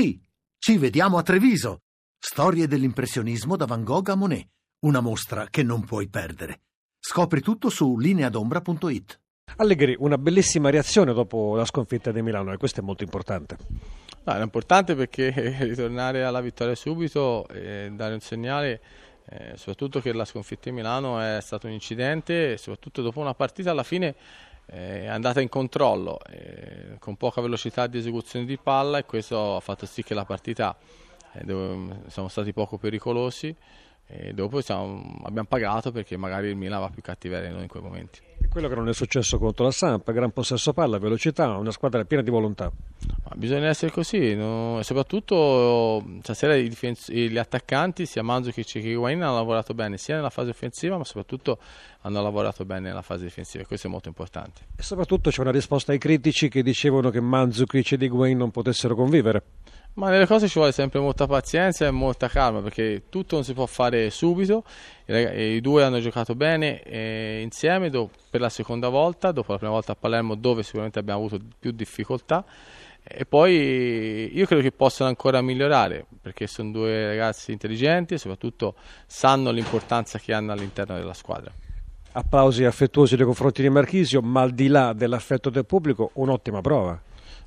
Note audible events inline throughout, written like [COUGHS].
Sì, ci vediamo a Treviso. Storie dell'impressionismo da Van Gogh a Monet. Una mostra che non puoi perdere. Scopri tutto su lineadombra.it. Allegri, una bellissima reazione dopo la sconfitta di Milano e questo è molto importante. No, era importante perché ritornare alla vittoria subito e dare un segnale, eh, soprattutto che la sconfitta di Milano è stato un incidente, soprattutto dopo una partita alla fine eh, è andata in controllo eh, con poca velocità di esecuzione di palla e questo ha fatto sì che la partita eh, dove siamo stati poco pericolosi e dopo siamo, abbiamo pagato perché magari il Milan va più cattiveria di noi in quei momenti. Quello che non è successo contro la Samp, gran possesso palla, velocità, una squadra piena di volontà. Ma bisogna essere così, no? soprattutto stasera difens- gli attaccanti, sia Mandzukic che Higuain hanno lavorato bene sia nella fase offensiva ma soprattutto hanno lavorato bene nella fase difensiva e questo è molto importante. E soprattutto c'è una risposta ai critici che dicevano che Mandzukic ed Higuain non potessero convivere. Ma nelle cose ci vuole sempre molta pazienza e molta calma perché tutto non si può fare subito. I due hanno giocato bene eh, insieme per la seconda volta, dopo la prima volta a Palermo dove sicuramente abbiamo avuto più difficoltà. E poi io credo che possano ancora migliorare perché sono due ragazzi intelligenti e soprattutto sanno l'importanza che hanno all'interno della squadra. Applausi affettuosi nei confronti di Marchisio, ma al di là dell'affetto del pubblico, un'ottima prova.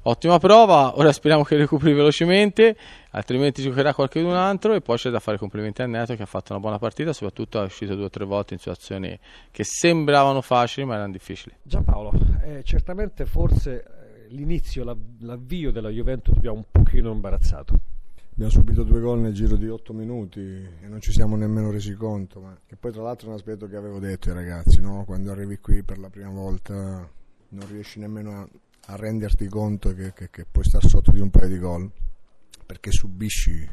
Ottima prova, ora speriamo che recuperi velocemente, altrimenti giocherà qualcun altro e poi c'è da fare complimenti a Neto che ha fatto una buona partita, soprattutto è uscito due o tre volte in situazioni che sembravano facili ma erano difficili. Giampaolo, eh, certamente forse l'inizio, l'avvio della Juventus vi ha un pochino imbarazzato. Abbiamo subito due gol nel giro di otto minuti e non ci siamo nemmeno resi conto, ma che poi tra l'altro è un aspetto che avevo detto ai ragazzi, no? quando arrivi qui per la prima volta non riesci nemmeno a a renderti conto che, che, che, puoi stare sotto di un paio di gol perché subisci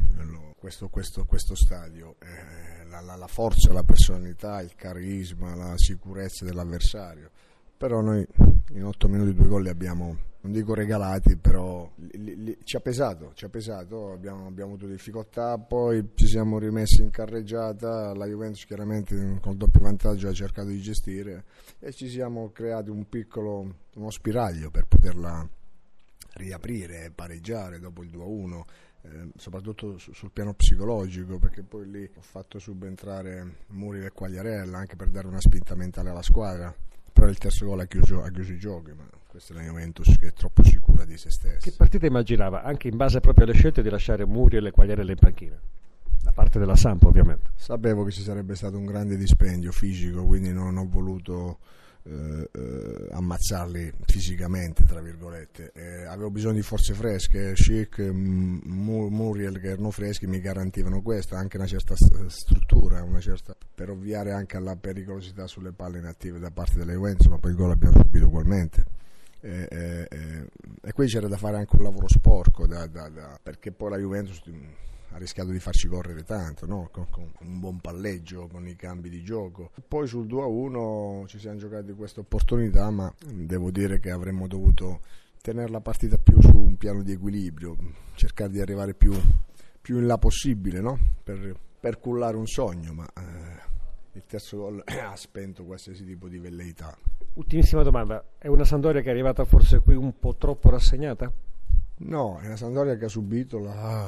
questo, questo, questo stadio, eh, la, la, la, forza, la personalità, il carisma, la sicurezza dell'avversario. Però noi in 8 minuti due gol li abbiamo, non dico regalati, però li, li, ci ha pesato, ci ha pesato, abbiamo, abbiamo, avuto difficoltà, poi ci siamo rimessi in carreggiata, la Juventus chiaramente col doppio vantaggio ha cercato di gestire e ci siamo creati un piccolo, uno spiraglio per poterla riaprire e pareggiare dopo il 2-1. Eh, soprattutto su, sul piano psicologico perché poi lì ho fatto subentrare Muri e Quagliarella anche per dare una spinta mentale alla squadra però il terzo gol ha chiuso, ha chiuso i giochi, ma questa è la Juventus che è troppo sicura di se stessa. Che partita immaginava, anche in base proprio alle scelte, di lasciare Muriel e Quagliarella in panchina? Da parte della Sampo ovviamente. Sapevo che ci sarebbe stato un grande dispendio fisico, quindi non ho voluto eh, eh, ammazzarli fisicamente, tra virgolette. Eh, avevo bisogno di forze fresche, Chic, mm, Muriel che erano freschi mi garantivano questo, anche una certa struttura, una certa, per ovviare anche alla pericolosità sulle palle inattive da parte delle Juventus, ma poi il gol l'abbiamo subito ugualmente. Eh, eh, eh, e qui c'era da fare anche un lavoro sporco da, da, da, perché poi la Juventus ha rischiato di farci correre tanto, no? con, con, un buon palleggio, con i cambi di gioco. Poi sul 2-1 ci siamo giocati questa opportunità, ma devo dire che avremmo dovuto tenere la partita più su un piano di equilibrio, cercare di arrivare più, più in là possibile no? per, per cullare un sogno, ma eh, il terzo gol [COUGHS] ha spento qualsiasi tipo di velleità. Ultimissima domanda, è una Sandoria che è arrivata forse qui un po' troppo rassegnata? No, è una Sandoria che ha subito la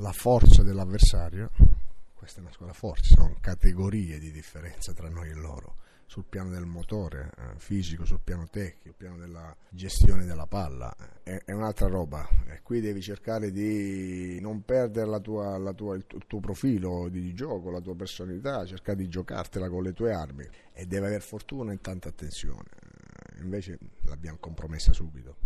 la forza dell'avversario, questa è una squadra forte, sono categorie di differenza tra noi e loro, sul piano del motore eh, fisico, sul piano tecnico, sul piano della gestione della palla, è, è un'altra roba. E qui devi cercare di non perdere la tua, la tua, il, tuo, il, tuo, profilo di gioco, la tua personalità, cercare di giocartela con le tue armi e deve avere fortuna e tanta attenzione. Invece l'abbiamo compromessa subito.